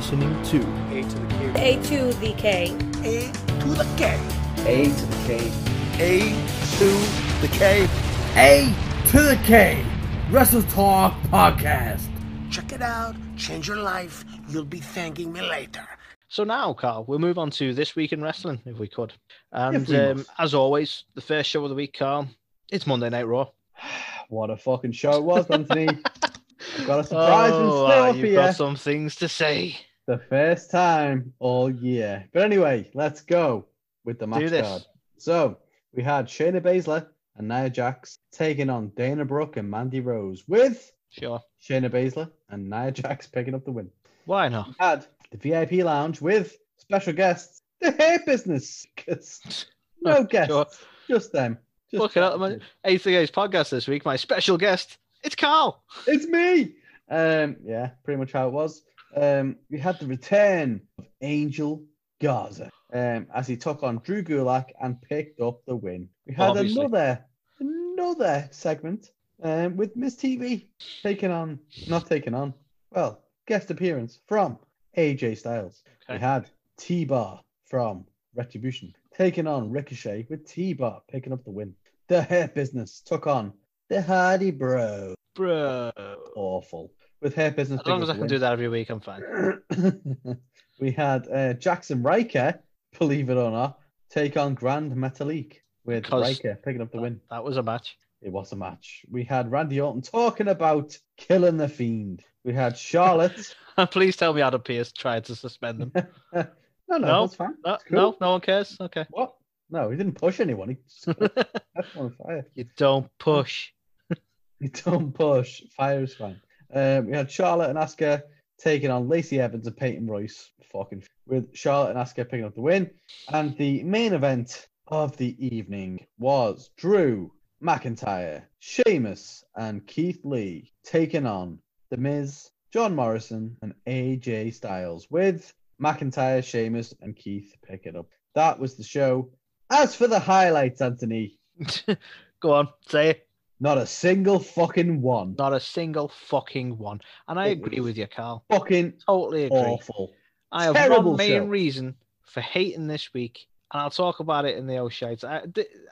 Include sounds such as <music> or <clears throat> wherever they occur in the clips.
listening to A to the K. A to the K. A to the K. A to the K. A to the K. A to the K Wrestle Talk Podcast. Check it out. Change your life. You'll be thanking me later. So now, Carl, we'll move on to this week in wrestling, if we could. And we um, as always, the first show of the week, Carl, it's Monday Night Raw. <sighs> What a fucking show it was, Anthony. <laughs> I've got a surprise in oh, store ah, for you've you. got some things to say. The first time all year. But anyway, let's go with the match card. So we had Shayna Baszler and Nia Jax taking on Dana Brooke and Mandy Rose with Sure. Shayna Baszler and Nia Jax picking up the win. Why not? We had the VIP lounge with special guests, the hair business. <laughs> no guests, Sure. just them. Just Looking at my Days podcast this week, my special guest, it's Carl. It's me. Um, yeah, pretty much how it was. Um, we had the return of Angel Garza um, as he took on Drew Gulak and picked up the win. We had Obviously. another another segment um, with Miz TV taking on, not taking on, well, guest appearance from AJ Styles. We had T Bar from Retribution taking on Ricochet with T Bar picking up the win. The Hair Business took on the Hardy Bro Bro. awful. With hair business. As long as I can do that every week, I'm fine. <clears throat> we had uh, Jaxson Ryker, believe it or not, take on Grand Metalik with Ryker picking up the win. That was a match. It was a match. We had Randy Orton talking about killing the fiend. We had Charlotte. <laughs> Please tell me Adam Pearce tried to suspend them. <laughs> no, no, No, that's fine. No, cool. no, no one cares. Okay. What? No, he didn't push anyone. He just <laughs> on fire. you don't push. You don't push. Fire is fine. Um, we had Charlotte and Asuka taking on Lacey Evans and Peyton Royce. Fucking with Charlotte and Asuka picking up the win. And the main event of the evening was Drew McIntyre, Sheamus, and Keith Lee taking on The Miz, John Morrison, and AJ Styles with McIntyre, Sheamus, and Keith picking up. That was the show. As for the highlights, Anthony, <laughs> Go on, say it. Not a single fucking one. Not a single fucking one. And I It agree with you, Carl. Fucking Totally agree. awful. I have Terrible one main show. reason for hating this week, and I'll talk about it in the O'Shites. I,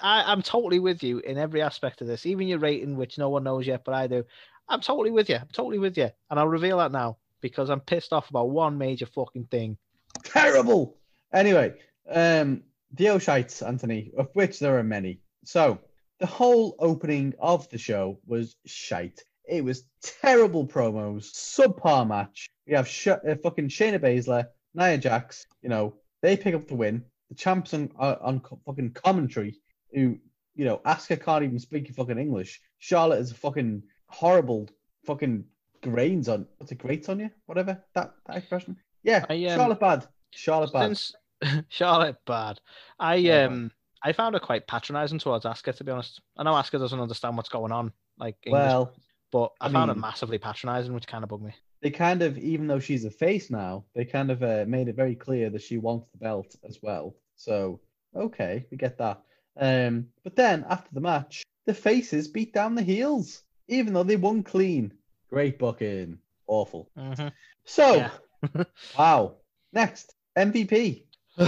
I, I'm totally with you in every aspect of this, even your rating, which no one knows yet, but I do. I'm totally with you. I'm totally with you. And I'll reveal that now because I'm pissed off about one major fucking thing. Terrible. Anyway, um, the O'Shites, Anthony, of which there are many. So the whole opening of the show was shite. It was terrible promos, subpar match. We have Sh- uh, fucking Shayna Baszler, Nia Jax. You know they pick up the win. The champs on uh, on co- fucking commentary, who you know Asuka can't even speak fucking English. Charlotte is a fucking horrible fucking grains on what's it grates on you? Whatever that that expression. Yeah, I, um, Charlotte bad. Charlotte bad. Since <laughs> Charlotte bad, I um I found her quite patronising towards Asuka. To be honest, I know Asuka doesn't understand what's going on, like English, Well, but I, I found mean- it massively patronising, which kind of bugged me. they kind of, even though she's a face now, they kind of uh, made it very clear that she wants the belt as well. So, okay, we get that. Um, but then after the match, the faces beat down the heels, even though they won clean. Great booking. Awful. Mhm. So, Yeah. <laughs> wow. Next, MVP. <sighs> The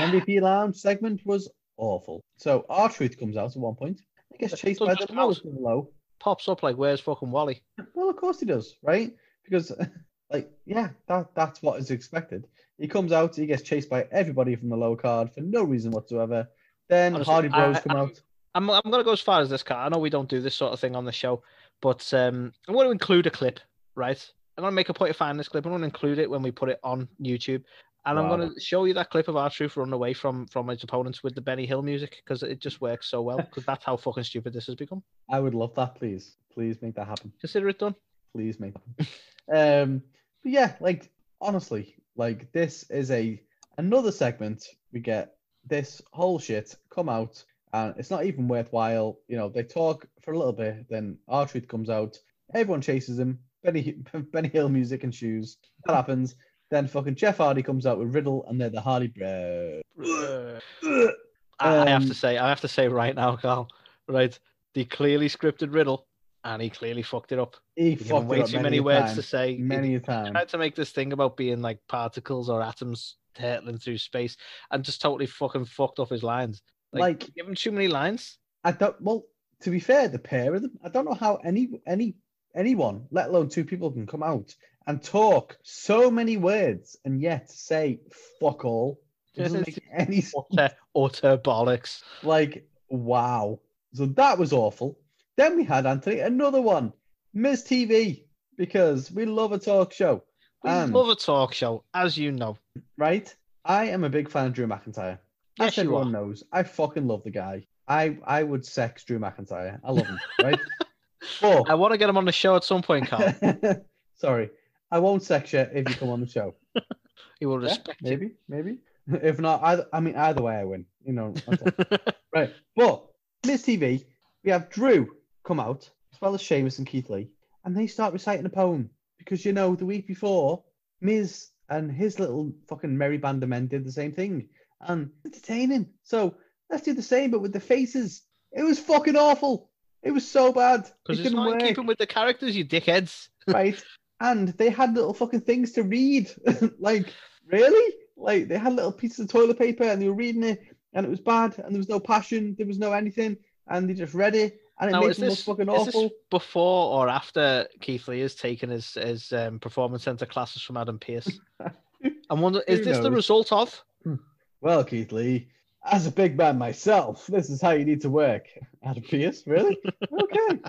MVP lounge segment was awful. So, R-Truth comes out at one point. He gets chased by the and low. Pops up like, "Where's fucking Wally?" Well, of course he does, right? Because, <laughs> like, yeah, that that's what is expected. He comes out, he gets chased by everybody from the low card for no reason whatsoever. Then Honestly, Hardy Bros I- come I- out. I'm I'm gonna go as far as this, car. I know we don't do this sort of thing on the show, but um, I'm going to include a clip, right? I'm going to make a point of finding this clip. I'm going to include it when we put it on YouTube, and I'm going to show you that clip of R-Truth running away from from his opponents with the Benny Hill music because it just works so well. <laughs> Because that's how fucking stupid this has become. I would love that, please. Please make that happen. Consider it done. Please make that <laughs> um, but yeah, like honestly, like this is a another segment. We get this whole shit come out, and it's not even worthwhile. You know, they talk for a little bit, then R-Truth comes out. Everyone chases him. Benny <laughs> Benny Hill music and shoes. That happens. Then fucking Jeff Hardy comes out with Riddle, and they're the Hardy Bro. I, I have Um, to say, I have to say right now, Carl. Right, the clearly scripted riddle and he clearly fucked it up. He He gave fucked way too many many words time, to say. Many a time. tried to make this thing about being like particles or atoms hurtling through space, and just totally fucking fucked up his lines. Like, Like- give him too many lines. I don't. Well, to be fair, the pair of them, I don't know how any any anyone, let alone two people, can come out and talk so many words and yet say fuck all. Doesn't make any sense. <laughs> Utter, utter bollocks. Like wow. So that was awful. Then we had Anthony another one, Miz TV, because we love a talk show. We And- love a talk show, as you know. right? I am a big fan of Drew McIntyre. Yes, As everyone knows, I fucking love the guy. I I would sex Drew McIntyre. I love him, <laughs> right? But I want to get him on the show at some point, Carl. <laughs> sorry, I won't sex you if you come on the show. <laughs> He will Yeah, respect you. maybe, maybe. <laughs> If not, either, I mean, either way, I win. You know, <laughs> right? But Miz TV, we have Drew come out as well as Sheamus and Keith Lee, and they start reciting a poem because you know the week before, Miz and his little fucking merry band of men did the same thing and entertaining. So let's do the same, but with the faces. It was fucking awful. It was so bad. It Because it's didn't not in work keeping with the characters, you dickheads. right? And they had little fucking things to read. <laughs> like, really? Like, they had little pieces of toilet paper and they were reading it, and it was bad, and there was no passion, there was no anything, and they just read it, and it Now, made them this, look fucking is this awful. before or after Keith Lee has taken his, his um, performance center classes from Adam Pearce? <laughs> I'm wondering, is Who this the result of? Well, Keith Lee, as a big man myself, this is how you need to work. Adam Pearce, really? <laughs> okay.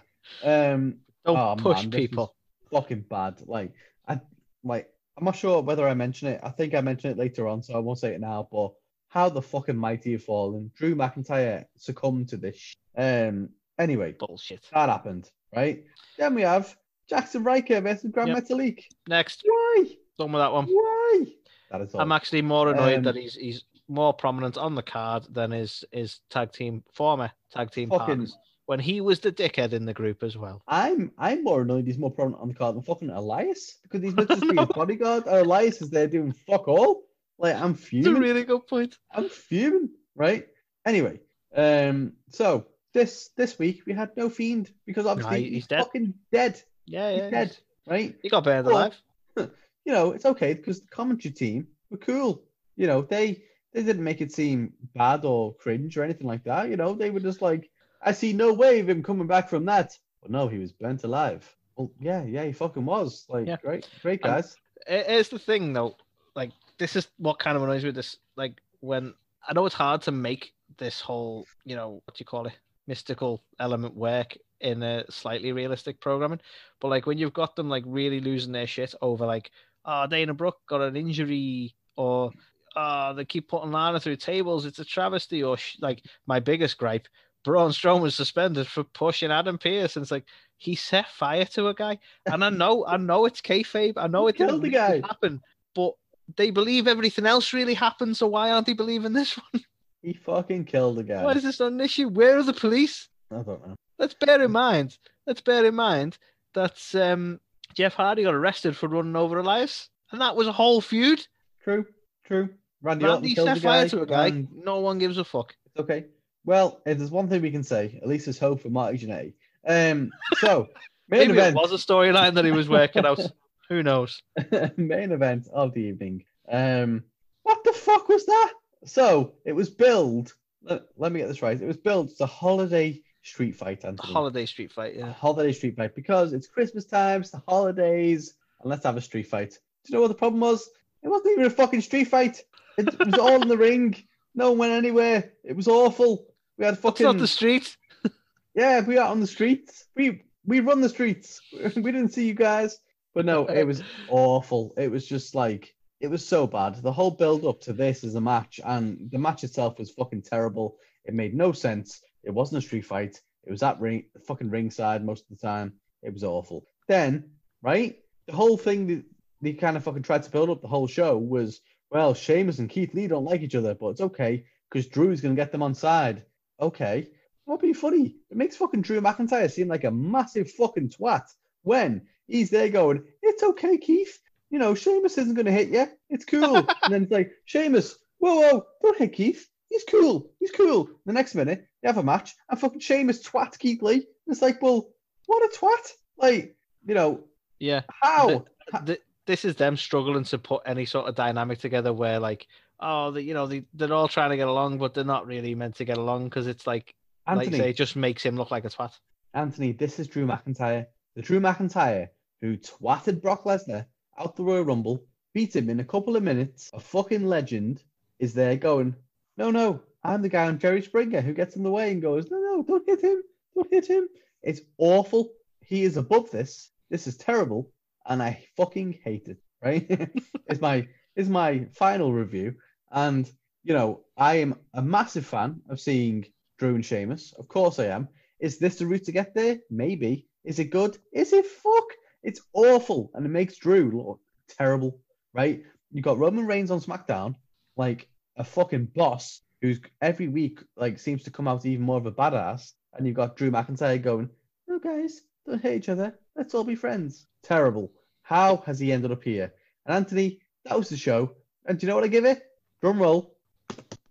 Um, Don't Oh, push man, people. Fucking bad. Like I like I'm not sure whether I mention it. I think I mention it later on, so I won't say it now. But how the fucking mighty have fallen. Drew McIntyre succumbed to this. sh- Um. Anyway, Bullshit. that happened, right? Then we have Jaxson Ryker versus Grand Yep. Metalik. Next, Why? done with that one. Why? That is all. I'm actually more annoyed Um, that he's he's more prominent on the card than his his tag team former tag team Fucking- partners when he was the dickhead in the group as well. I'm I'm more annoyed he's more prominent on the card than fucking Elias because he's not just being a bodyguard. Uh, Elias is there doing fuck all. Like I'm fuming. It's a really good point. I'm fuming, right? Anyway, um, so this this week we had no fiend because obviously he's he's, dead. fucking dead. Yeah, He's yeah. dead, right? He got burned Well, alive. <laughs> You know, it's okay because the commentary team were cool. You know, they they didn't make it seem bad or cringe or anything like that. You know, they were just like, I see no way of him coming back from that. But no, he was burnt alive. Well, yeah, yeah, he fucking was. Like, Yeah. great, great guys. It- Here's the thing, though. Like, this is what kind of annoys me. with This, like, when I know it's hard to make this whole, you know, what do you call it, mystical element work in a slightly realistic programming. But like, when you've got them like really losing their shit over like, oh, Dana Brooke got an injury, or oh, they keep putting Lana through tables. It's a travesty. Or sh- like, my biggest gripe, Braun Strowman suspended for pushing Adam Pearce, and it's like he set fire to a guy. And I know, I know it's kayfabe. I know it didn't really happen, but they believe everything else really happened. So why aren't they believing this one? He fucking killed the guy. Why is this not an issue? Where are the police? I don't know. Let's bear in mind. Let's bear in mind that um, Jeff Hardy got arrested for running over Elias, and that was a whole feud. True, true. Randy, Orton Randy killed set fire to a guy. No one gives a fuck. It's okay. Well, if there's one thing we can say, at least there's hope for Marty Jannetty. Um, <laughs> so main Maybe event, it was a storyline that he was working out. <laughs> Who knows? <laughs> main event of the evening. Um, what the fuck was that? So it was billed. Let, let me get this right. It was billed as a holiday street fight, Anthony. holiday street fight. A Yeah. holiday street fight because it's Christmas time, it's the holidays, and let's have a street fight. Do you know what the problem was? It wasn't even a fucking street fight. It was all in the ring. No one went anywhere. It was awful. We had It's fucking not the street. <laughs> yeah, we are on the streets. We we run the streets. <laughs> we didn't see you guys, but no, it was <laughs> awful. It was just like it was so bad. The whole build up to this is a match, and the match itself was fucking terrible. It made no sense. It wasn't a street fight. It was at ring fucking ringside most of the time. It was awful. Then, right, the whole thing that they kind of fucking tried to build up the whole show was well, Sheamus and Keith Lee don't like each other, but it's okay because Drew's gonna get them on side. Okay, not being funny. It makes fucking Drew McIntyre seem like a massive fucking twat when he's there going, "It's okay, Keith. You know, Sheamus isn't going to hit you. It's cool." <laughs> and then it's like, "Sheamus, whoa, whoa, don't hit Keith. He's cool. He's cool." The next minute, they have a match, and fucking Sheamus twat Keith Lee. And It's like, well, what a twat! Like, you know, Yeah. how? Th- th- this is them struggling to put any sort of dynamic together where like oh the, you know they, they're all trying to get along but they're not really meant to get along because it's like like Anthony, you say it just makes him look like a twat Anthony, this is Drew McIntyre. The Drew McIntyre who twatted Brock Lesnar out the Royal Rumble, beat him in a couple of minutes. A fucking legend is there going, no, no, I'm the guy on Jerry Springer who gets in the way and goes, no, no, don't hit him, don't hit him. It's awful. He is above this. This is terrible, and I fucking hate it. Right? <laughs> is my is my final review, and you know I am a massive fan of seeing Drew and Sheamus. Of course I am. Is this the route to get there? Maybe. Is it good? Is it fuck? It's awful, and it makes Drew look terrible. Right? You got Roman Reigns on SmackDown, like a fucking boss who's every week like seems to come out even more of a badass, and you've got Drew McIntyre going, "No, guys, don't hate each other. Let's all be friends." Terrible. How has he ended up here? And Anthony, that was the show. And do you know what I give it? Drum roll,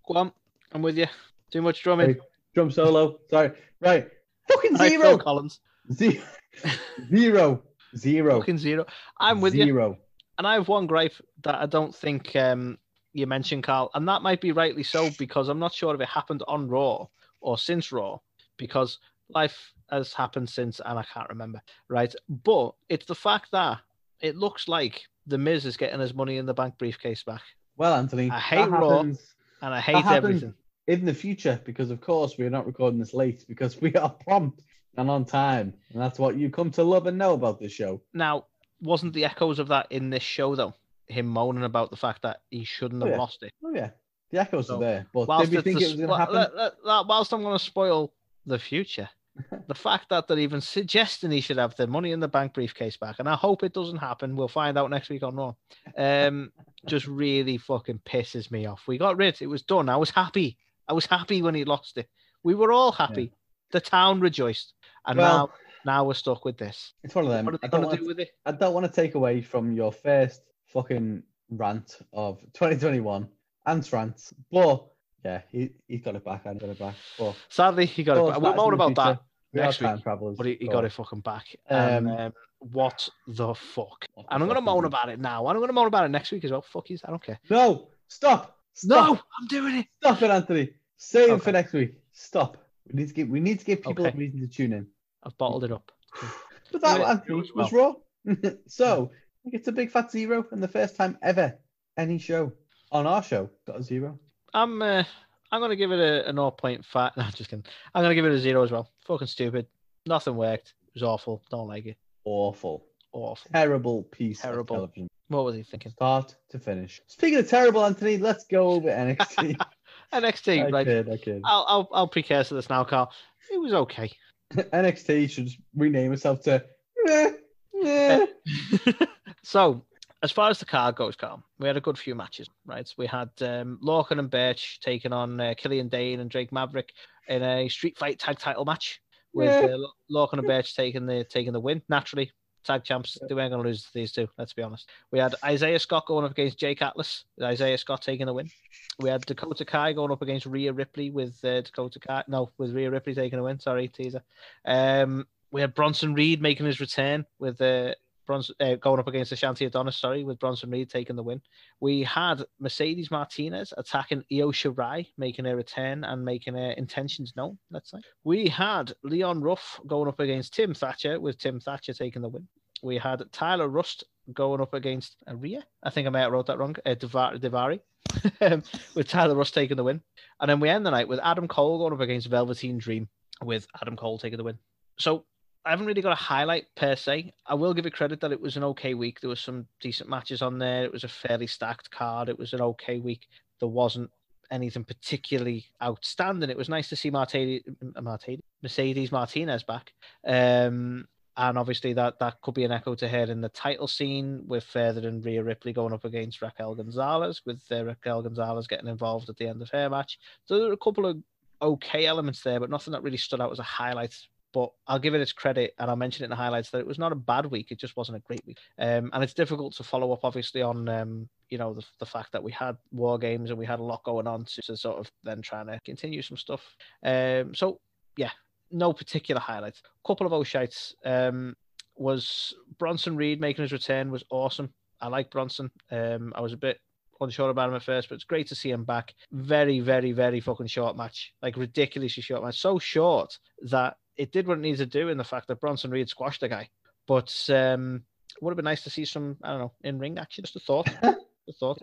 go on i'm with you too much drumming Hey, drum solo. Sorry, right. Fucking zero. collins Ze- <laughs> zero. Zero. fucking zero i'm with you zero. and i have one gripe that i don't think um you mentioned carl and that might be rightly so because i'm not sure if it happened on raw or since raw because life has happened since and i can't remember right but it's the fact that it looks like the miz is getting his money in the bank briefcase back Well, Anthony, I hate Raw. and i hate everything in the future because, of course, we're not recording this late because we are prompt and on time, and that's what you come to love and know about this show. now wasn't the echoes of that in this show though him moaning about the fact that he shouldn't Oh, have yeah. lost it Oh yeah, the echoes So, are there, but did we think the it was going to happen? let- let- let- whilst I'm going to spoil the future, <laughs> the fact that they're even suggesting he should have the money in the bank briefcase back, and I hope it doesn't happen. We'll find out next week on Raw. Um, <laughs> just really fucking pisses me off. We got rid. It was done. I was happy. I was happy when he lost it. We were all happy. The town rejoiced, and Well, now now we're stuck with this. It's one of them. What are I they don't, going to want, do with it? I don't want to take away from your first fucking rant of 2021 and rant, but yeah, he he's got it back. I got it back. But Sadly, he got it. it's We'll back moan in the about that we next time week, travelers. but he, he so got it fucking back. And, Um, um, what the fuck? What the And I'm gonna moan about it now. And I'm gonna moan about it next week as well. Fuck you, I don't care. No, stop. No, Stop. I'm doing it. Stop it, Anthony. Save it for next week. Stop. We need to give we need to give people Okay. a reason to tune in. I've bottled it up. <laughs> But that Yeah, Anthony as was raw. <laughs> so I think it's a big fat zero and the first time ever any show on our show got a zero. I'm uh, I'm gonna give it a, a 0.5. <laughs> No, just kidding. I'm gonna give it a zero as well. Fucking stupid. Nothing worked. It was awful. Don't like it. Awful. Awful. Terrible piece Terrible. of television. What was he thinking? Start to finish. Speaking of terrible, Anthony, let's go over <laughs> NXT. <laughs> NXT, I right? kid, I kid. I'll I'll I'll precursor this now, Carl. It was okay. NXT should rename itself to. So, as far as the card goes, Carl, we had a good few matches, right? We had um, Lorcan and Birch taking on uh, Killian Dain and Drake Maverick in a street fight tag title match, with Yeah. uh, Lorcan and Birch taking the taking the win. Naturally, tag champs, they weren't going to lose to these two. Let's be honest. We had Isaiah Scott going up against Jake Atlas. Isaiah Scott taking the win. We had Dakota Kai going up against Rhea Ripley with uh, Dakota Kai. No, with Rhea Ripley taking a win. Sorry, teaser. Um, we had Bronson Reed making his return with uh, Bronson uh, going up against Ashante Adonis. Sorry, with Bronson Reed taking the win. We had Mercedes Martinez attacking Io Shirai, making her return and making her intentions known. Let's say we had Leon Ruff going up against Tim Thatcher, with Tim Thatcher taking the win. We had Tyler Rust going up against Rhea. I think I may have wrote that wrong. Uh, Devar- Devari. <laughs> um, with Tyler Rust taking the win. And then we end the night with Adam Cole going up against Velveteen Dream, with Adam Cole taking the win. So I haven't really got a highlight per se. I will give it credit that it was an okay week. There were some decent matches on there. It was a fairly stacked card. It was an okay week. There wasn't anything particularly outstanding. It was nice to see Martinez Mercedes Martinez back. Um, and obviously that that could be an echo to her in the title scene with Further and Rhea Ripley going up against Raquel Gonzalez, with uh, Raquel Gonzalez getting involved at the end of her match. So there are a couple of okay elements there, but nothing that really stood out as a highlight. But I'll give it its credit, and I'll mention it in the highlights that it was not a bad week. It just wasn't a great week, um, and it's difficult to follow up, obviously, on um, you know the, the fact that we had war games and we had a lot going on to, to sort of then trying to continue some stuff. Um, so yeah, no particular highlights. A couple of O'Shites. Um, was Bronson Reed making his return was awesome. I like Bronson. Um, I was a bit unsure about him at first, but it's great to see him back. Very, very, very fucking short match. Like ridiculously short match. So short that it did what it needed to do in the fact that Bronson Reed squashed the guy. But um, it would have been nice to see some, I don't know, in ring action. Just a thought. <laughs> a thought.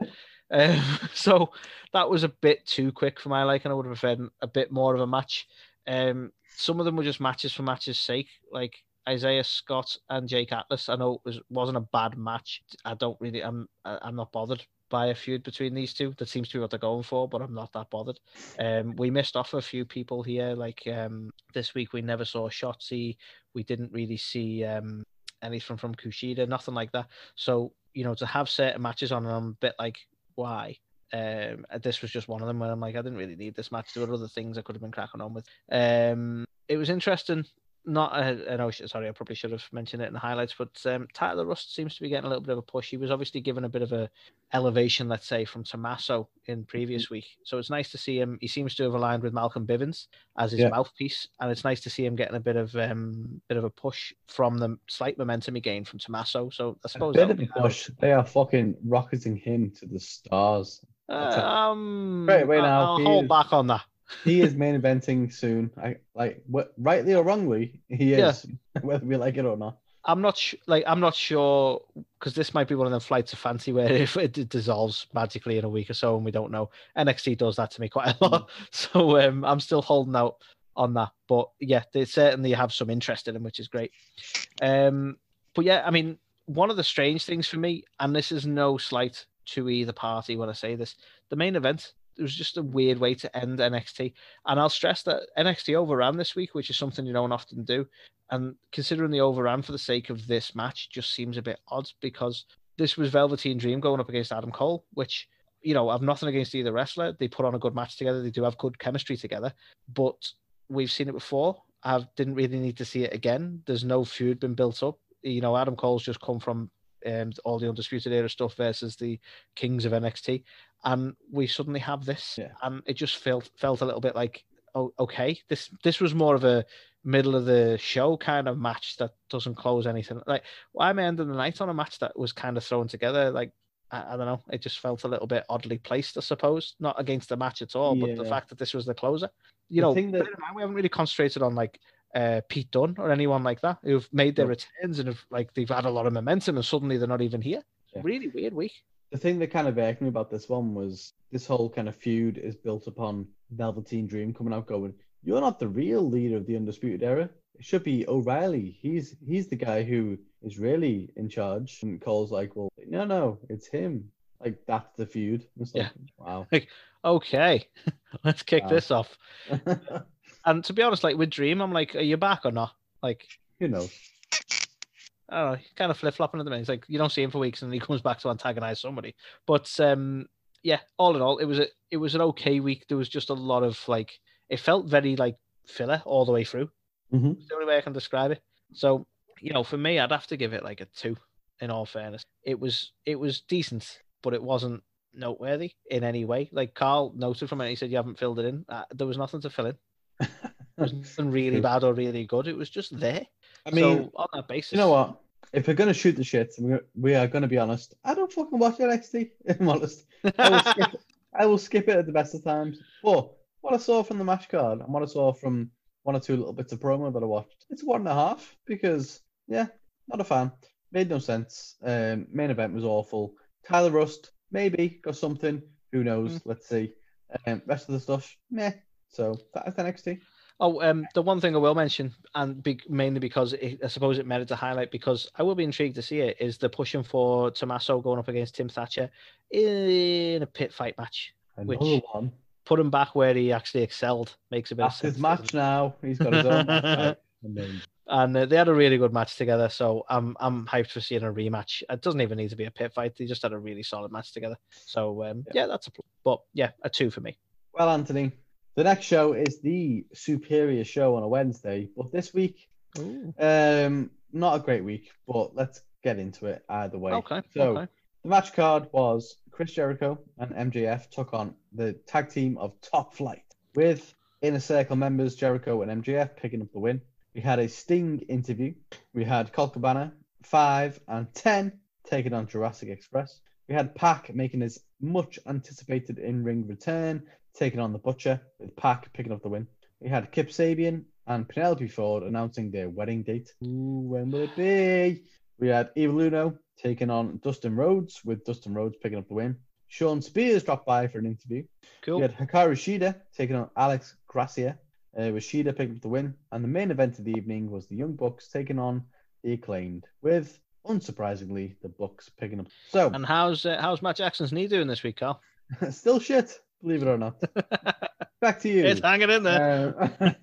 Um, <laughs> so that was a bit too quick for my liking. I would have preferred a bit more of a match. Um, some of them were just matches for matches' sake. Like Isaiah Scott and Jake Atlas. I know it was wasn't a bad match. I don't really. I'm I'm not bothered by a feud between these two. That seems to be what they're going for, but I'm not that bothered. Um, we missed off a few people here. Like um, this week, we never saw Shotzi. We didn't really see um, anything from Kushida, nothing like that. So you know, to have certain matches on, I'm a bit like, why? Um, this was just one of them where I'm like, I didn't really need this match. There were other things I could have been cracking on with. Um, it was interesting not a, an ocean. Sorry, I probably should have mentioned it in the highlights. But um, Tyler Rust seems to be getting a little bit of a push. He was obviously given a bit of a elevation, let's say, from Tommaso in previous week. So it's nice to see him. He seems to have aligned with Malcolm Bivens as his yeah. mouthpiece, and it's nice to see him getting a bit of um, bit of a push from the slight momentum he gained from Tommaso. So I suppose a bit of a push. They are fucking rocketing him to the stars. Uh, um, right, wait now. I'll hold back on that he is main eventing soon. I like what rightly or wrongly, he is, yeah. <laughs> whether we like it or not. I'm not sh- like I'm not sure because this might be one of them flights of fancy where <laughs> if it dissolves magically in a week or so and we don't know. NXT does that to me quite a lot, mm. <laughs> so um, I'm still holding out on that. But yeah, they certainly have some interest in him, which is great. Um, but yeah, I mean, one of the strange things for me, and this is no slight to either party when I say this, the main event it was just a weird way to end NXT. And I'll stress that NXT overran this week, which is something you don't often do. And considering the overran for the sake of this match just seems a bit odd because this was Velveteen Dream going up against Adam Cole, which, you know, I've nothing against either wrestler. They put on a good match together. They do have good chemistry together, but we've seen it before. I didn't really need to see it again. There's no feud been built up. You know, Adam Cole's just come from um, all the undisputed era stuff versus the Kings of NXT, and we suddenly have this, yeah. and it just felt felt a little bit like, oh, okay, this this was more of a middle of the show kind of match that doesn't close anything. Like, why am I ending the night on a match that was kind of thrown together? Like, I, I don't know, it just felt a little bit oddly placed, I suppose. Not against the match at all, yeah. but the fact that this was the closer. You the know, that... we haven't really concentrated on like uh, Pete Dunne or anyone like that who've made their returns and have like they've had a lot of momentum and suddenly they're not even here. Yeah. Really weird week. The thing that kind of irked me about this one was this whole kind of feud is built upon Velveteen Dream coming out going, "You're not the real leader of the Undisputed Era. It should be O'Reilly. He's he's the guy who is really in charge." And Cole's like, "Well, no, no, it's him. Like that's the feud." It's like, yeah. Wow. Like, okay, <laughs> let's kick wow. this off. <laughs> and to be honest, like with Dream, I'm like, are you back or not? Like, you know. I don't know, kind of flip flopping at the minute. It's like you don't see him for weeks and he comes back to antagonize somebody. But um, yeah, all in all, it was a it was an okay week. There was just a lot of like it felt very like filler all the way through. Mm-hmm. the only way I can describe it. So you know, for me, I'd have to give it like a two. In all fairness, it was it was decent, but it wasn't noteworthy in any way. Like Carl noted from it, he said you haven't filled it in. Uh, there was nothing to fill in. <laughs> It was nothing really bad or really good. It was just there. I mean, so on that basis, you know what? If we're gonna shoot the shit, we are gonna be honest. I don't fucking watch NXT. <laughs> If I'm honest, I will, skip, <laughs> I will skip it at the best of times. But what I saw from the match card and what I saw from one or two little bits of promo that I watched, it's one and a half because yeah, not a fan. Made no sense. Um, main event was awful. Tyler Rust maybe got something. Who knows? Mm. Let's see. Um, rest of the stuff, meh. So that's NXT. Oh, um, the one thing I will mention, and be, mainly because it, I suppose it merited a highlight, because I will be intrigued to see it, is the pushing for Tommaso going up against Tim Thatcher in a pit fight match. Another which one. Put him back where he actually excelled. Makes a bit That's of sense. his match now. He's got his own match. <laughs> And uh, they had a really good match together, so I'm I'm hyped for seeing a rematch. It doesn't even need to be a pit fight; they just had a really solid match together. So um, yeah. yeah, that's a but yeah, a two for me. Well, Anthony, the next show is the Superior Show on a Wednesday, but this week, Ooh. um, not a great week, but let's get into it either way. Okay. So okay. the match card was Chris Jericho and MJF took on the tag team of Top Flight with Inner Circle members Jericho and MJF picking up the win. We had a Sting interview. We had Colt Cabana, 5 and 10 taking on Jurassic Express. We had Pac making his much anticipated in ring return, taking on the Butcher, with Pac picking up the win. We had Kip Sabian and Penelope Ford announcing their wedding date. Ooh, when will it be? <sighs> We had Evil Uno taking on Dustin Rhodes, with Dustin Rhodes picking up the win. Shawn Spears dropped by for an interview. Cool. We had Hikaru Shida taking on Alex Gracia, uh, with Shida picking up the win. And the main event of the evening was the Young Bucks taking on the acclaimed, with unsurprisingly the Bucks picking up. So And how's uh, how's Matt Jackson's knee doing this week, Carl? <laughs> still shit, believe it or not. <laughs> Back to you. It's hanging in there. Um,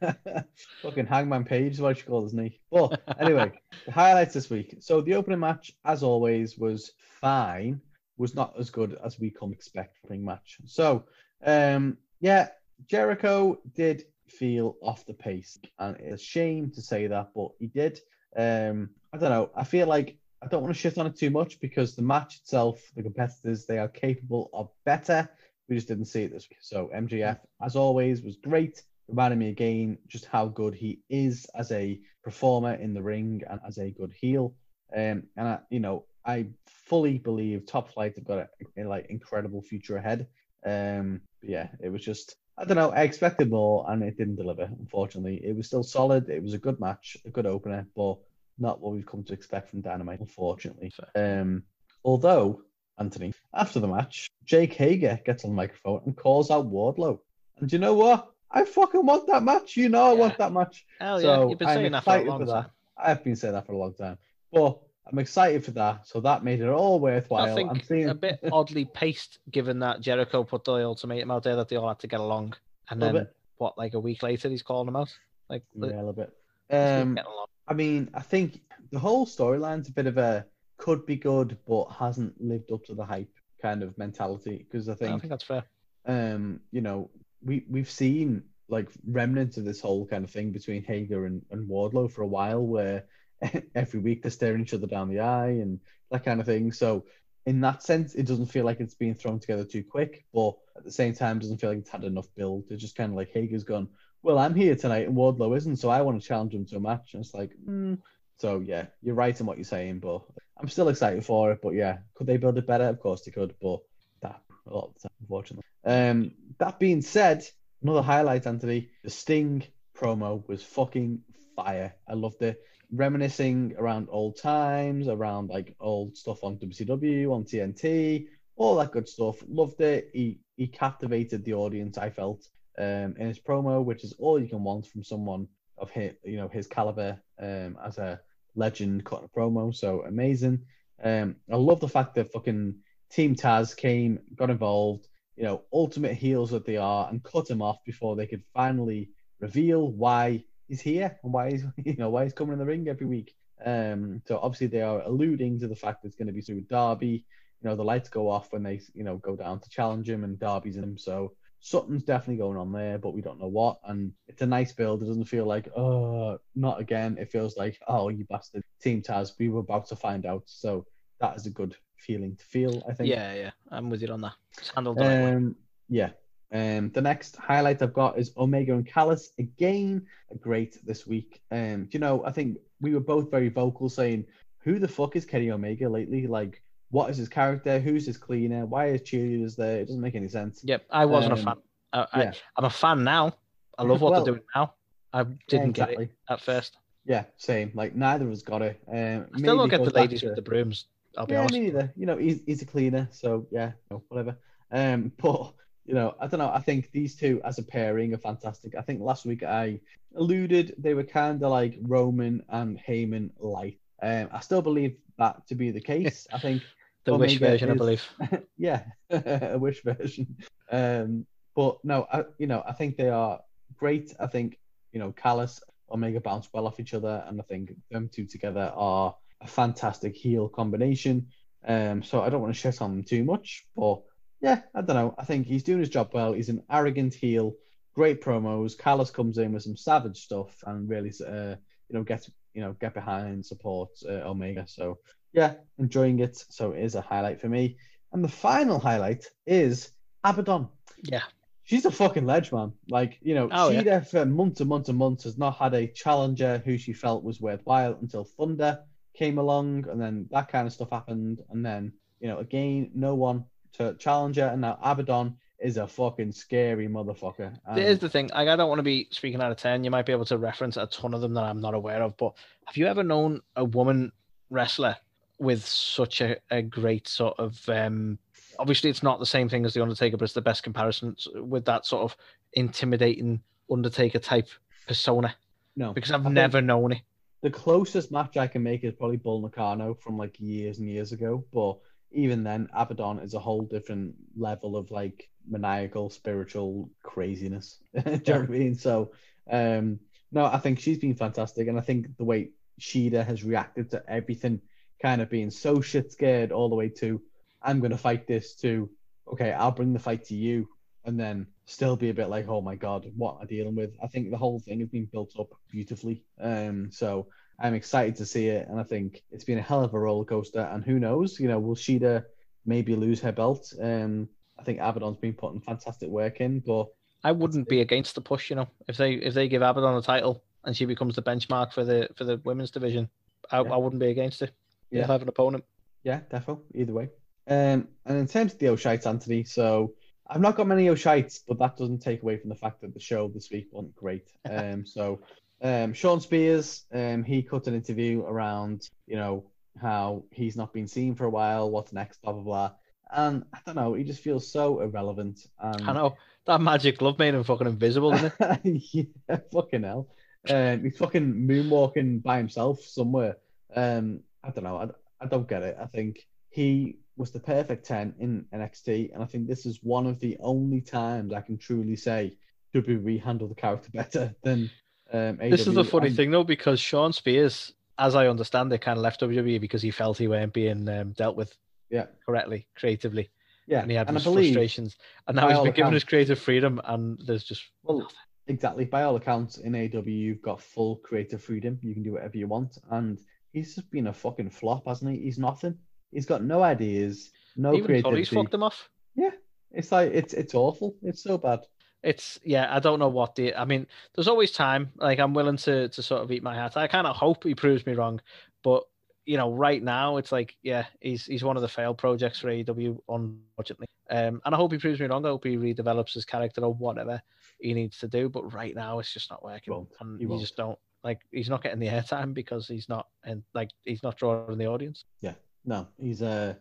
<laughs> fucking Hangman Page is what should call his knee. But anyway, <laughs> the highlights this week. So the opening match, as always, was fine. Was not as good as we come expect from a match. So um, yeah, Jericho did feel off the pace, and it's a shame to say that, but he did. Um, I don't know. I feel like I don't want to shift on it too much because the match itself, the competitors, they are capable of better. We just didn't see it this week. So MJF, as always, was great. Reminding me again just how good he is as a performer in the ring and as a good heel. Um, and I, you know, I fully believe Top Flight have got a, a like incredible future ahead. Um, but yeah, it was just I don't know. I expected more, and it didn't deliver. Unfortunately, it was still solid. It was a good match, a good opener, but not what we've come to expect from Dynamite. Unfortunately, um, although Anthony, after the match, Jake Hager gets on the microphone and calls out Wardlow. And do you know what? I fucking want that match. You know I Yeah. want that match. Hell so yeah, you've been I'm saying that for a long time. I've been saying that for a long time. But I'm excited for that. So that made it all worthwhile. I think I'm seeing a bit <laughs> oddly paced, given that Jericho put the ultimatum out there that they all had to get along, and then bit. what, like a week later, he's calling them out. Like, yeah, a little bit. Um. I mean, I think the whole storyline's a bit of a could be good, but hasn't lived up to the hype kind of mentality. Because I I think, think that's fair. um, you know, we we've seen like remnants of this whole kind of thing between Hager and, and Wardlow for a while, where <laughs> every week they're staring each other down the eye and that kind of thing. So in that sense, it doesn't feel like it's being thrown together too quick, but at the same time, it doesn't feel like it's had enough build. It's just kind of like Hager's gone, well, I'm here tonight and Wardlow isn't, so I want to challenge him to a match. And it's like, hmm. So yeah, you're right in what you're saying, but I'm still excited for it. But yeah, could they build it better? Of course they could, but that a lot of the time, unfortunately. Um, that being said, another highlight, Anthony, the Sting promo was fucking fire. I loved it. Reminiscing around old times, around like old stuff on WCW, on TNT, all that good stuff. Loved it. He he captivated the audience. I felt um, in his promo, which is all you can want from someone of his, you know, his caliber um, as a legend cutting a promo. So amazing. Um, I love the fact that fucking Team Taz came, got involved, you know, ultimate heels that they are, and cut him off before they could finally reveal why he's here and why he's, <laughs> you know, why he's coming in the ring every week. Um, so obviously they are alluding to the fact that it's going to be through Darby. You know, the lights go off when they, you know, go down to challenge him, and Darby's in him. So something's definitely going on there, but we don't know what. And it's a nice build. It doesn't feel like, oh, not again. It feels like, oh, you bastard, Team Taz. We were about to find out. So that is a good feeling to feel. I think. Yeah, yeah, I'm with you on that. It's handled. Um, yeah. Um, the next highlight I've got is Omega and Callis again, great this week. Um, you know, I think we were both very vocal saying, "Who the fuck is Kenny Omega lately? Like, what is his character? Who's his cleaner? Why is cheerleaders there? It doesn't make any sense." Yep, I wasn't a um, fan. I, yeah. I, I'm a fan now. I love what Well- they're doing now. I didn't get it at first. Yeah, same. Like neither of us got it. Um, I still don't get the ladies to- with the brooms. I'll be yeah, honest. me neither. You know, he's he's a cleaner, so yeah, no, whatever. Um, <laughs> but you know, I don't know. I think these two as a pairing are fantastic. I think last week I alluded they were kind of like Roman and Heyman light. Um, I still believe that to be the case. <laughs> I think the wish Omega version, I believe. <laughs> yeah, <laughs> a wish version. Um, but no, I, you know, I think they are great. I think you know, Callis, Omega bounce well off each other, and I think them two together are a fantastic heel combination. Um, so I don't want to shit on them too much, but yeah, I don't know. I think he's doing his job well. He's an arrogant heel, great promos. Callis comes in with some savage stuff and really, uh, you know, gets you know get behind, support uh, Omega. So yeah, enjoying it. So it is a highlight for me. And the final highlight is Abaddon. Yeah. she's a fucking ledge, man. Like, you know, Oh, yeah. Shida for months and months and months has not had a challenger who she felt was worthwhile until Thunder came along, and then that kind of stuff happened, and then you know, again, no one to challenge her. and now Abaddon is a fucking scary motherfucker. And Here's um, the thing. Like, I don't want to be speaking out of ten. You might be able to reference a ton of them that I'm not aware of. But have you ever known a woman wrestler with such a, a great sort of? um Obviously, it's not the same thing as the Undertaker, but it's the best comparison with that sort of intimidating Undertaker type persona. no, Because I've I never known it. the closest match I can make is probably Bull Nakano from like years and years ago. But even then, Abaddon is a whole different level of like maniacal, spiritual craziness. <laughs> Do you know what I mean? So, um, no, I think she's been fantastic, and I think the way Shida has reacted to everything, kind of being so shit scared all the way to, I'm gonna fight this to, okay, I'll bring the fight to you, and then still be a bit like, oh my god, what am I dealing with? I think the whole thing has been built up beautifully. Um, so I'm excited to see it, and I think it's been a hell of a roller coaster. And who knows, you know, will Shida maybe lose her belt? Um, I think Abaddon's been putting fantastic work in, but I wouldn't be against the push. You know, if they if they give Abaddon a title and she becomes the benchmark for the for the women's division, I, Yeah. I wouldn't be against it. Yeah. Have an opponent. yeah, defo, either way. Um, and in terms of the O'Shites, Anthony, so I've not got many O'Shites, but that doesn't take away from the fact that the show this week wasn't great. <laughs> Um, so um, Shawn Spears, um, he cut an interview around, you know, how he's not been seen for a while, what's next, blah blah blah. And I don't know, he just feels so irrelevant. And I know that magic glove made him fucking invisible, didn't it? <laughs> yeah, fucking hell. Um, he's fucking moonwalking by himself somewhere. Um, I don't know. I, I don't get it. I think he was the perfect 10 in NXT, and I think this is one of the only times I can truly say WWE handled the character <laughs> better than um, This is the funny And- thing though, because Shawn Spears, as I understand it, kind of left WWE because he felt he weren't being um, dealt with Yeah, correctly, creatively, yeah. and he had and his frustrations. And now he's been given his creative freedom, and there's just well, exactly. By all accounts, in AW, you've got full creative freedom. You can do whatever you want, and he's just been a fucking flop, hasn't he? He's nothing. He's got no ideas, no even creativity. Tully's fucked him off. Yeah, it's like it's it's awful. It's so bad. It's yeah, I don't know what the. I mean, there's always time. Like I'm willing to to sort of eat my hat. I kind of hope he proves me wrong, but you know, right now it's like yeah, he's he's one of the failed projects for AEW, unfortunately. Um, and I hope he proves me wrong. I hope he redevelops his character or whatever he needs to do. But right now, it's just not working, won't. and He you won't. just don't like. He's not getting the airtime because he's not and like he's not drawing the audience. Yeah, no, he's uh.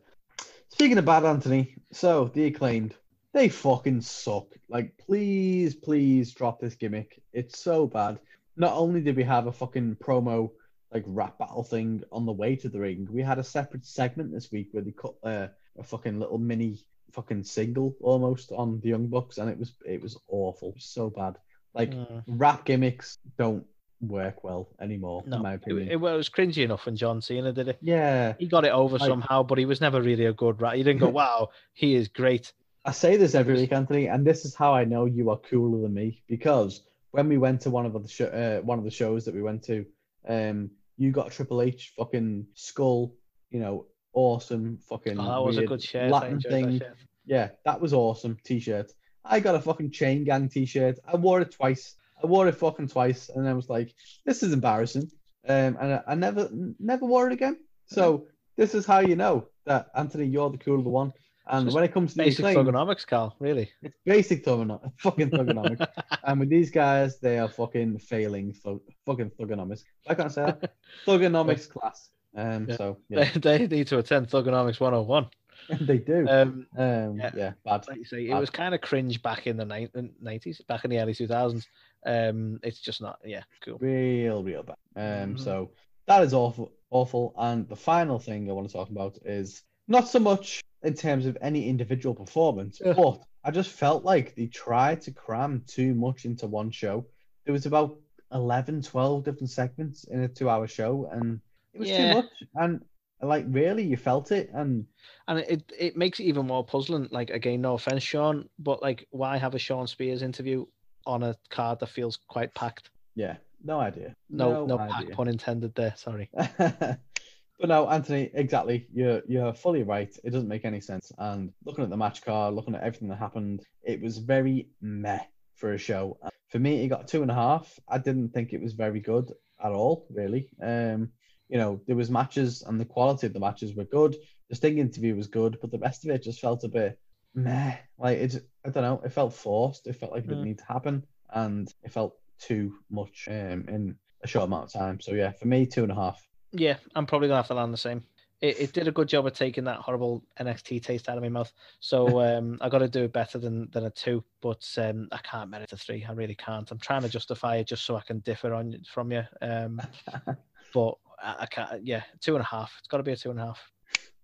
Speaking of bad, Anthony. So the acclaimed, they fucking suck. Like, please, please drop this gimmick. It's so bad. Not only did we have a fucking promo like rap battle thing on the way to the ring, we had a separate segment this week where they cut uh, a fucking little mini fucking single almost on the Young Bucks, and it was it was awful, so bad. Like Mm. rap gimmicks don't work well anymore, No, in my it, opinion. it was cringy enough when John Cena did it. yeah, He got it over Like- somehow, but he was never really a good rat. You didn't go, <laughs> wow, he is great. I say this every week, Anthony, and this is how I know you are cooler than me because when we went to one of the sh- uh, one of the shows that we went to, um, you got Triple H fucking skull, you know, awesome fucking. Oh, that was a good shirt. Latin thing. that shirt. Yeah, that was awesome. T-shirt. I got a fucking chain gang T-shirt. I wore it twice. I wore it fucking twice, and I was like, "This is embarrassing." Um, and I, I never, never wore it again. So this is how you know that Anthony, you're the cooler one. And when it comes to Basic acclaim, thuganomics, Carl, really. it's basic thuganomics, fucking thuganomics. <laughs> and with these guys, they are fucking failing thug, fucking thuganomics. I can't say that. thuganomics <laughs> class. Um, Yeah. so <laughs> yeah, They, they need to attend Thuganomics 101. they do. Um, Um, yeah. yeah. bad. like you say, it was kind of cringe back in the ni- 90s, back in the early 2000s. Um, it's just not, yeah, cool. real, real bad. Um, Mhm. so that is awful, awful. And the final thing I want to talk about is not so much in terms of any individual performance, Yeah. but I just felt like they tried to cram too much into one show. There was about 11, 12 different segments in a two-hour show, and it was Yeah. too much. And like, really, you felt it, and And it, it makes it even more puzzling. Like, again, no offense, Shawn, but like, why have a Shawn Spears interview on a card that feels quite packed? yeah, no idea. No, no, idea. pack pun intended there. Sorry. <laughs> But no, Anthony, exactly. You're you're fully right. It doesn't make any sense. And looking at the match card, looking at everything that happened, it was very meh for a show. For me, it got two and a half. I didn't think it was very good at all, really. Um, you know, there was matches and the quality of the matches were good. The Sting interview was good, but the rest of it just felt a bit meh. Like it's, I don't know. It felt forced. It felt like it didn't Mm. need to happen, and it felt too much um, in a short amount of time. So yeah, for me, two and a half. Yeah, I'm probably gonna have to land the same. It, it did a good job of taking that horrible NXT taste out of my mouth. So <laughs> um, I got to do it better than than a two, but um, I can't merit a three. I really can't. I'm trying to justify it just so I can differ on from you. Um, <laughs> but I, I can't. Yeah, two and a half. It's got to be a two and a half.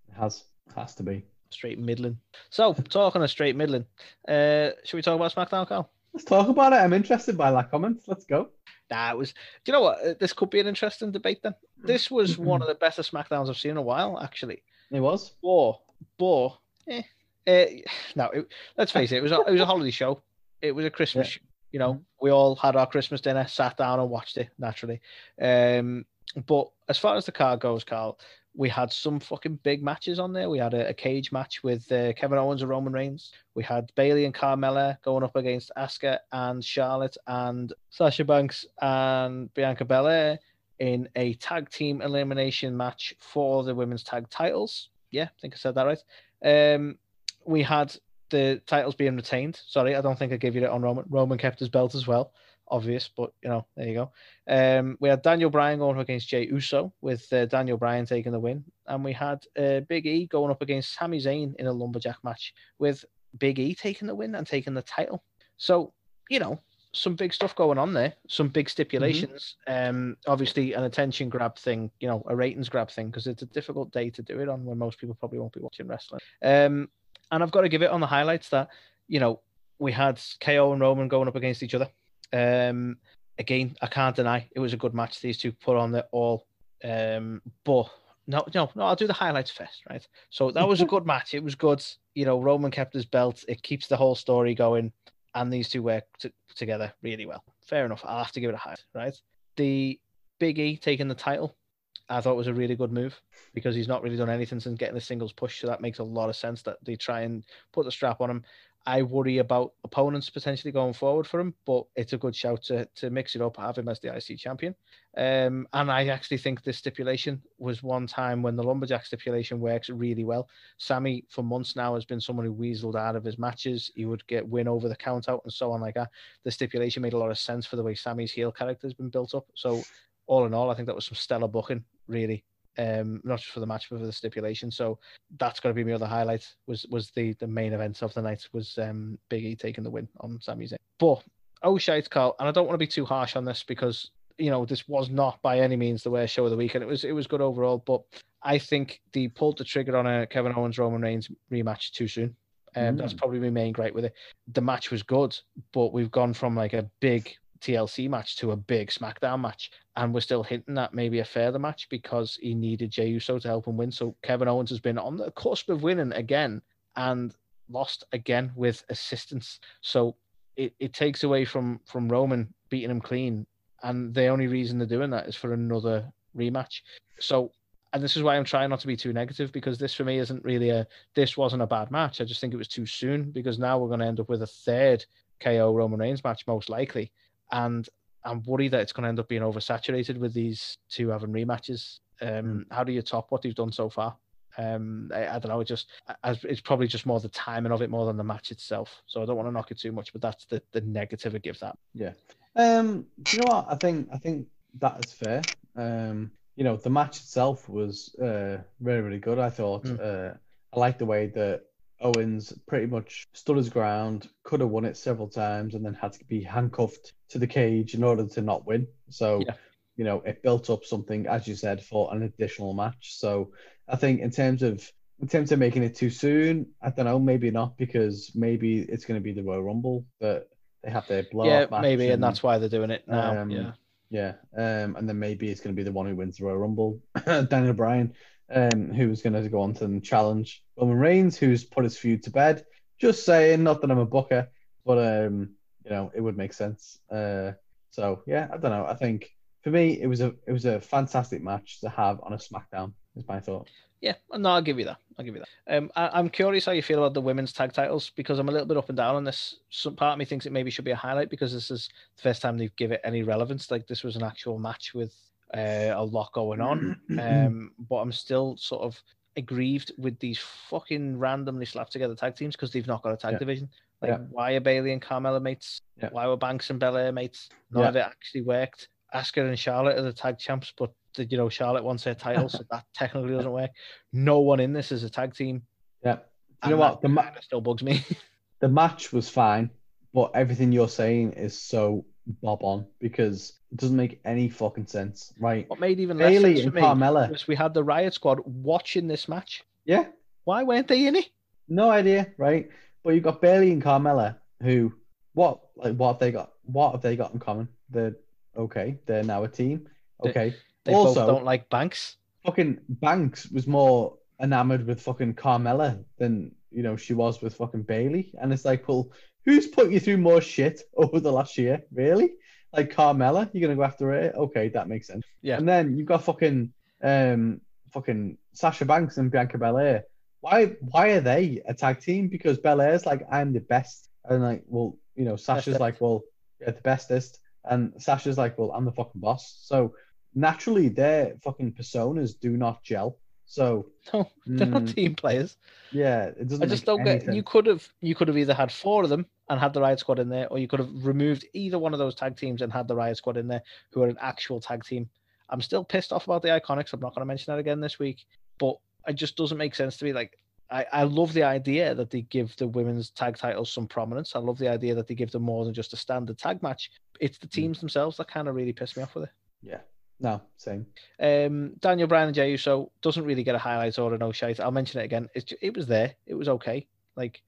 It has has to be. Straight middling. So <laughs> talking of straight middling, uh, should we talk about SmackDown, Carl? Let's talk about it. I'm interested by that comment. Let's go. Nah, it was. Do you know what? Uh, This could be an interesting debate. Then this was one of the better SmackDowns I've seen in a while, actually. It was. But, but, eh, eh, no. It, let's face it. It was a, it was a holiday show. It was a Christmas. Yeah. show, You know, we all had our Christmas dinner, sat down and watched it naturally. Um, but as far as the card goes, Carl, we had some fucking big matches on there. We had a, a cage match with uh, Kevin Owens and Roman Reigns. We had Bayley and Carmella going up against Asuka and Charlotte and Sasha Banks and Bianca Belair in a tag team elimination match for the women's tag titles. Yeah, I think I said that right. Um, we had the titles being retained. Sorry, I don't think I gave you that on Roman. Roman kept his belt as well. Obvious, but you know, there you go. Um, we had Daniel Bryan going up against Jey Uso, with uh, Daniel Bryan taking the win, and we had uh, Big E going up against Sami Zayn in a lumberjack match, with Big E taking the win and taking the title. So you know, some big stuff going on there, some big stipulations. Um, obviously an attention grab thing, you know, a ratings grab thing, because it's a difficult day to do it on when most people probably won't be watching wrestling. Um, and I've got to give it on the highlights that, you know, we had KO and Roman going up against each other. Um, again, I can't deny it was a good match. These two put on their all. Um, but no, no, no, I'll do the highlights first, right? So that was a good match. It was good. You know, Roman kept his belt. It keeps the whole story going and these two work t- together really well. Fair enough. I'll have to give it a high, right? The Big E taking the title, I thought was a really good move because he's not really done anything since getting the singles push. So that makes a lot of sense that they try and put the strap on him. I worry about opponents potentially going forward for him, but it's a good shout to, to mix it up, have him as the IC champion. Um, and I actually think this stipulation was one time when the lumberjack stipulation works really well. Sami, for months now, has been someone who weaseled out of his matches. He would get win over the count out and so on like that. The stipulation made a lot of sense for the way Sami's heel character has been built up. So, all in all, I think that was some stellar booking, really. Um, not just for the match, but for the stipulation. So that's got to be my other highlight. Was was the the main event of the night was um Big E taking the win on Sami Zayn. But oh shite, Carl, and I don't want to be too harsh on this because you know this was not by any means the worst show of the week, and it was it was good overall. But I think they pulled the trigger on a Kevin Owens Roman Reigns rematch too soon. Um, That's Mm. probably my main gripe with it. The match was good, but we've gone from like a big TLC match to a big SmackDown match, and we're still hinting that maybe a further match because he needed Jey Uso to help him win. So Kevin Owens has been on the cusp of winning again and lost again with assistance. So it, it takes away from from Roman beating him clean, and the only reason they're doing that is for another rematch. So. And this is why I'm trying not to be too negative because this for me isn't really a this wasn't a bad match. I just think it was too soon because now we're going to end up with a third KO Roman Reigns match most likely, and I'm worried that it's going to end up being oversaturated with these two having rematches. Um, How do you top what they've done so far? Um, I, I don't know. It just as it's probably just more the timing of it more than the match itself. So I don't want to knock it too much, but that's the the negative I give that. Yeah. Um, do you know what? I think I think that is fair. Um, you know, the match itself was uh really, really good. I thought. Mm. Uh, I liked the way that Owens pretty much stood his ground, could have won it several times, and then had to be handcuffed to the cage in order to not win. So, Yeah. you know, it built up something, as you said, for an additional match. So, I think in terms of in terms of making it too soon, I don't know, maybe not because maybe it's going to be the Royal Rumble that they have their blow yeah, maybe, and that's why they're doing it now. um, yeah, yeah, um, and then maybe it's going to be the one who wins the Royal Rumble, <coughs> Daniel Bryan, um, who's going to go on to challenge Roman Reigns, who's put his feud to bed. Just saying, not that I'm a booker, but um, you know, it would make sense. Uh, so yeah, I don't know. I think for me, it was a it was a fantastic match to have on a SmackDown. Is my thought. Yeah, no, I'll give you that. I'll give you that. Um, I, I'm curious how you feel about the women's tag titles because I'm a little bit up and down on this. Some part of me thinks it maybe should be a highlight because this is the first time they've give it any relevance. Like this was an actual match with uh, a lot going on. <clears throat> Um, but I'm still sort of aggrieved with these fucking randomly slapped together tag teams because they've not got a tag Yeah. division. Like, Yeah. why are Bayley and Carmella mates? Yeah. Why were Banks and Belair mates? None of it actually worked. Asuka and Charlotte are the tag champs, but the, you know Charlotte wants her title, so <laughs> that technically doesn't work. No one in this is a tag team. Yeah. You know what? The ma- kinda still bugs me. <laughs> the match was fine, but everything you're saying is so bob on because it doesn't make any fucking sense, right? what made even less Bayley sense and for me Carmella. was we had the Riot Squad watching this match. Yeah, Why weren't they in it? no idea, right? But you've got Bayley and Carmella, who what like what have they got? What have they got in common? They're okay. They're now a team. They- Okay. They also, both don't like Banks. fucking Banks was more enamored with fucking Carmella than you know she was with fucking Bayley, and it's like, well, who's put you through more shit <laughs> over the last year? Really? Like Carmella, you're gonna go after her? Okay, that makes sense. Yeah. And then you've got fucking um fucking Sasha Banks and Bianca Belair. Why why are they a tag team? Because Belair's like, I'm the best. And like, well, you know, Sasha's like, well, yeah, the bestest. And Sasha's like, well, I'm the fucking boss. So naturally their fucking personas do not gel. So No, <laughs> they're not mm, team players. yeah, it doesn't. I just don't any get. You could have you could have either had four of them and had the Riot Squad in there, or you could have removed either one of those tag teams and had the Riot Squad in there, who are an actual tag team. I'm still pissed off about the Iconics. I'm not going to mention that again this week, but it just doesn't make sense to me. Like, I, I love the idea that they give the women's tag titles some prominence. I love the idea that they give them more than just a standard tag match. It's the teams themselves that kind of really piss me off with it. Yeah. No, same. Um, Daniel Bryan and Jey Uso doesn't really get a highlight or a no shite. I'll mention it again. It's, it was there. It was okay. Like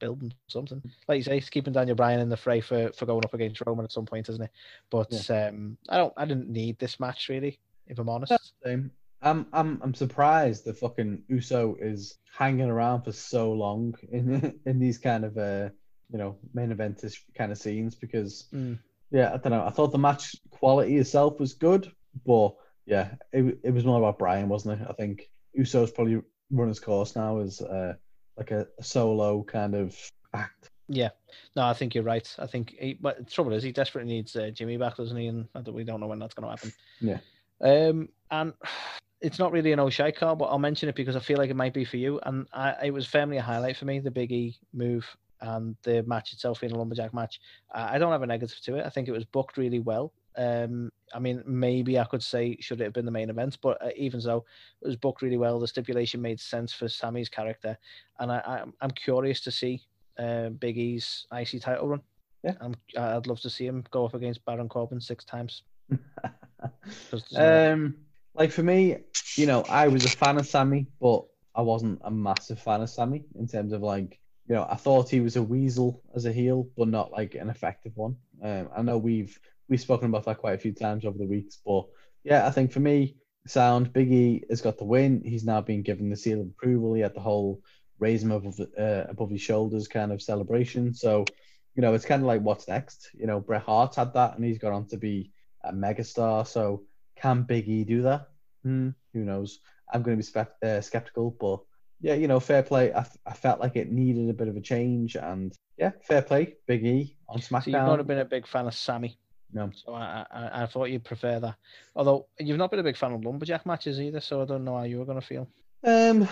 building something. Like you say, it's keeping Daniel Bryan in the fray for, for going up against Roman at some point, isn't it? But um, I don't. I didn't need this match really, if I'm honest. Same. I'm I'm I'm surprised the fucking Uso is hanging around for so long <laughs> in in these kind of uh you know main eventish kind of scenes because Mm. yeah I don't know I thought the match quality itself was good but yeah it it was more about Bryan wasn't it I think Uso's probably run his course now as uh like a, a solo kind of act Yeah. No, I think you're right. I think. He, but the trouble is, he desperately needs uh, Jimmy back, doesn't he? And we don't know when that's going to happen. Yeah. Um, and it's not really an O'Shea card, but I'll mention it because I feel like it might be for you. And I, it was firmly a highlight for me, the Big E move and the match itself being a lumberjack match. I don't have a negative to it. I think it was booked really well. Um, I mean, maybe I could say should it have been the main event, but uh, even so, it was booked really well. The stipulation made sense for Sami's character, and I, I, I'm curious to see uh, Big E's IC title run. Yeah. I'm, I'd love to see him go up against Baron Corbin six times. <laughs> Um, like for me, you know, I was a fan of Sami, but I wasn't a massive fan of Sami in terms of like, you know, I thought he was a weasel as a heel, but not like an effective one. Um, I know we've we've spoken about that quite a few times over the weeks, but yeah, I think for me, sound Biggie has got the win. He's now been given the seal of approval. He had the whole raise him above the, uh, above his shoulders kind of celebration. So, you know, it's kind of like what's next. You know, Bret Hart had that, and he's gone on to be a megastar. So, can Big E do that? Hmm, who knows? I'm going to be spe- uh, skeptical, but yeah, you know, fair play. I, f- I felt like it needed a bit of a change, and yeah, fair play. Big E on SmackDown. so you've not been a big fan of Sami. No. So I, I, I thought you'd prefer that. Although you've not been a big fan of lumberjack matches either, so I don't know how you were going to feel. Um,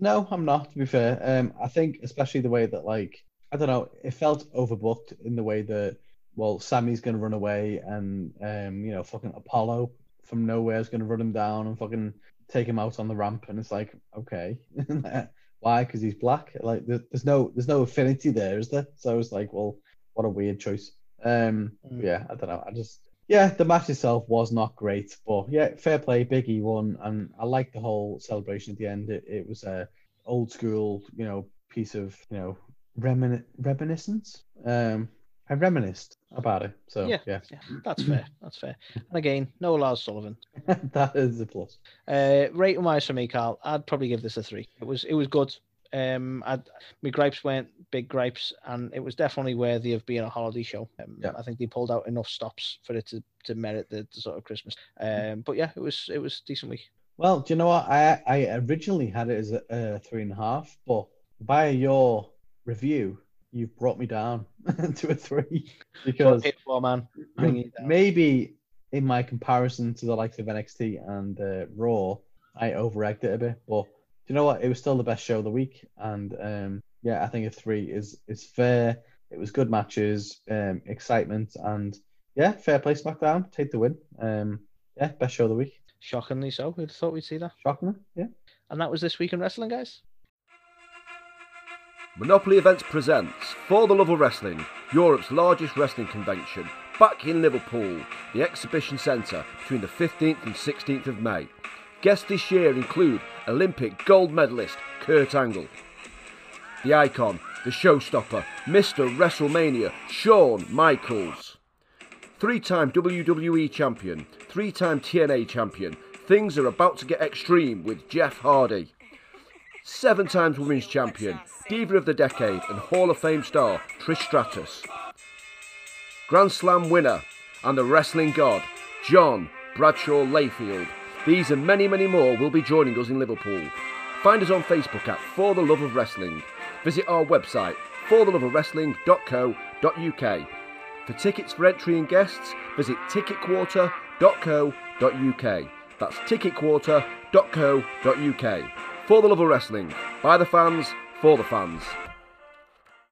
no, I'm not. To be fair, um, I think especially the way that like I don't know, it felt overbooked in the way that well, Sami's gonna run away and um, you know, fucking Apollo from nowhere is gonna run him down and fucking take him out on the ramp, and it's like okay, <laughs> why? Because he's black. Like there's no there's no affinity there, is there? So I was like, well, what a weird choice. Um, Mm. yeah, I don't know. I just yeah, the match itself was not great, but yeah, fair play. Biggie won, and I liked the whole celebration at the end. It, it was a old school, you know, piece of you know remin- reminiscence. Um, I reminisced about it, so Yeah. yeah, Yeah, that's fair. That's fair. And again, no Lars Sullivan. <laughs> that is a plus. Uh, rating wise for me, Carl, I'd probably give this a three. It was it was good. Um, I, my gripes weren't big gripes, and it was definitely worthy of being a holiday show. Um, Yeah. I think they pulled out enough stops for it to, to merit the, the sort of Christmas. Um, but yeah, it was it was decent week. Well, do you know what? I I originally had it as a, a three and a half, but by your review, you've brought me down <laughs> to a three <laughs> because for man, bring it down. maybe in my comparison to the likes of NXT and uh, Raw, I overegged it a bit. But you know what? It was still the best show of the week, and um, yeah, I think a three is is fair. It was good matches, um, excitement, and yeah, fair play SmackDown. Take the win. Um, yeah, best show of the week. Shockingly so. Who'd thought we'd see that? Shocking, yeah. And that was this week in wrestling, guys. Monopoly Events presents For the Love of Wrestling, Europe's largest wrestling convention, back in Liverpool, the Exhibition Centre, between the 15th and 16th of May. Guests this year include Olympic gold medalist Kurt Angle, the icon, the showstopper, Mr. WrestleMania, Shawn Michaels, three time WWE champion, three time TNA champion. Things are about to get extreme with Jeff Hardy seven times women's champion, Diva of the Decade, and Hall of Fame star Trish Stratus. Grand Slam winner and the wrestling god, John Bradshaw Layfield. These and many, many more will be joining us in Liverpool. Find us on Facebook at For the Love of Wrestling. Visit our website, fortheloveofwrestling.co.uk. For tickets for entry and guests, visit ticketquarter.co.uk. That's ticketquarter.co.uk. For the love of wrestling, by the fans, for the fans.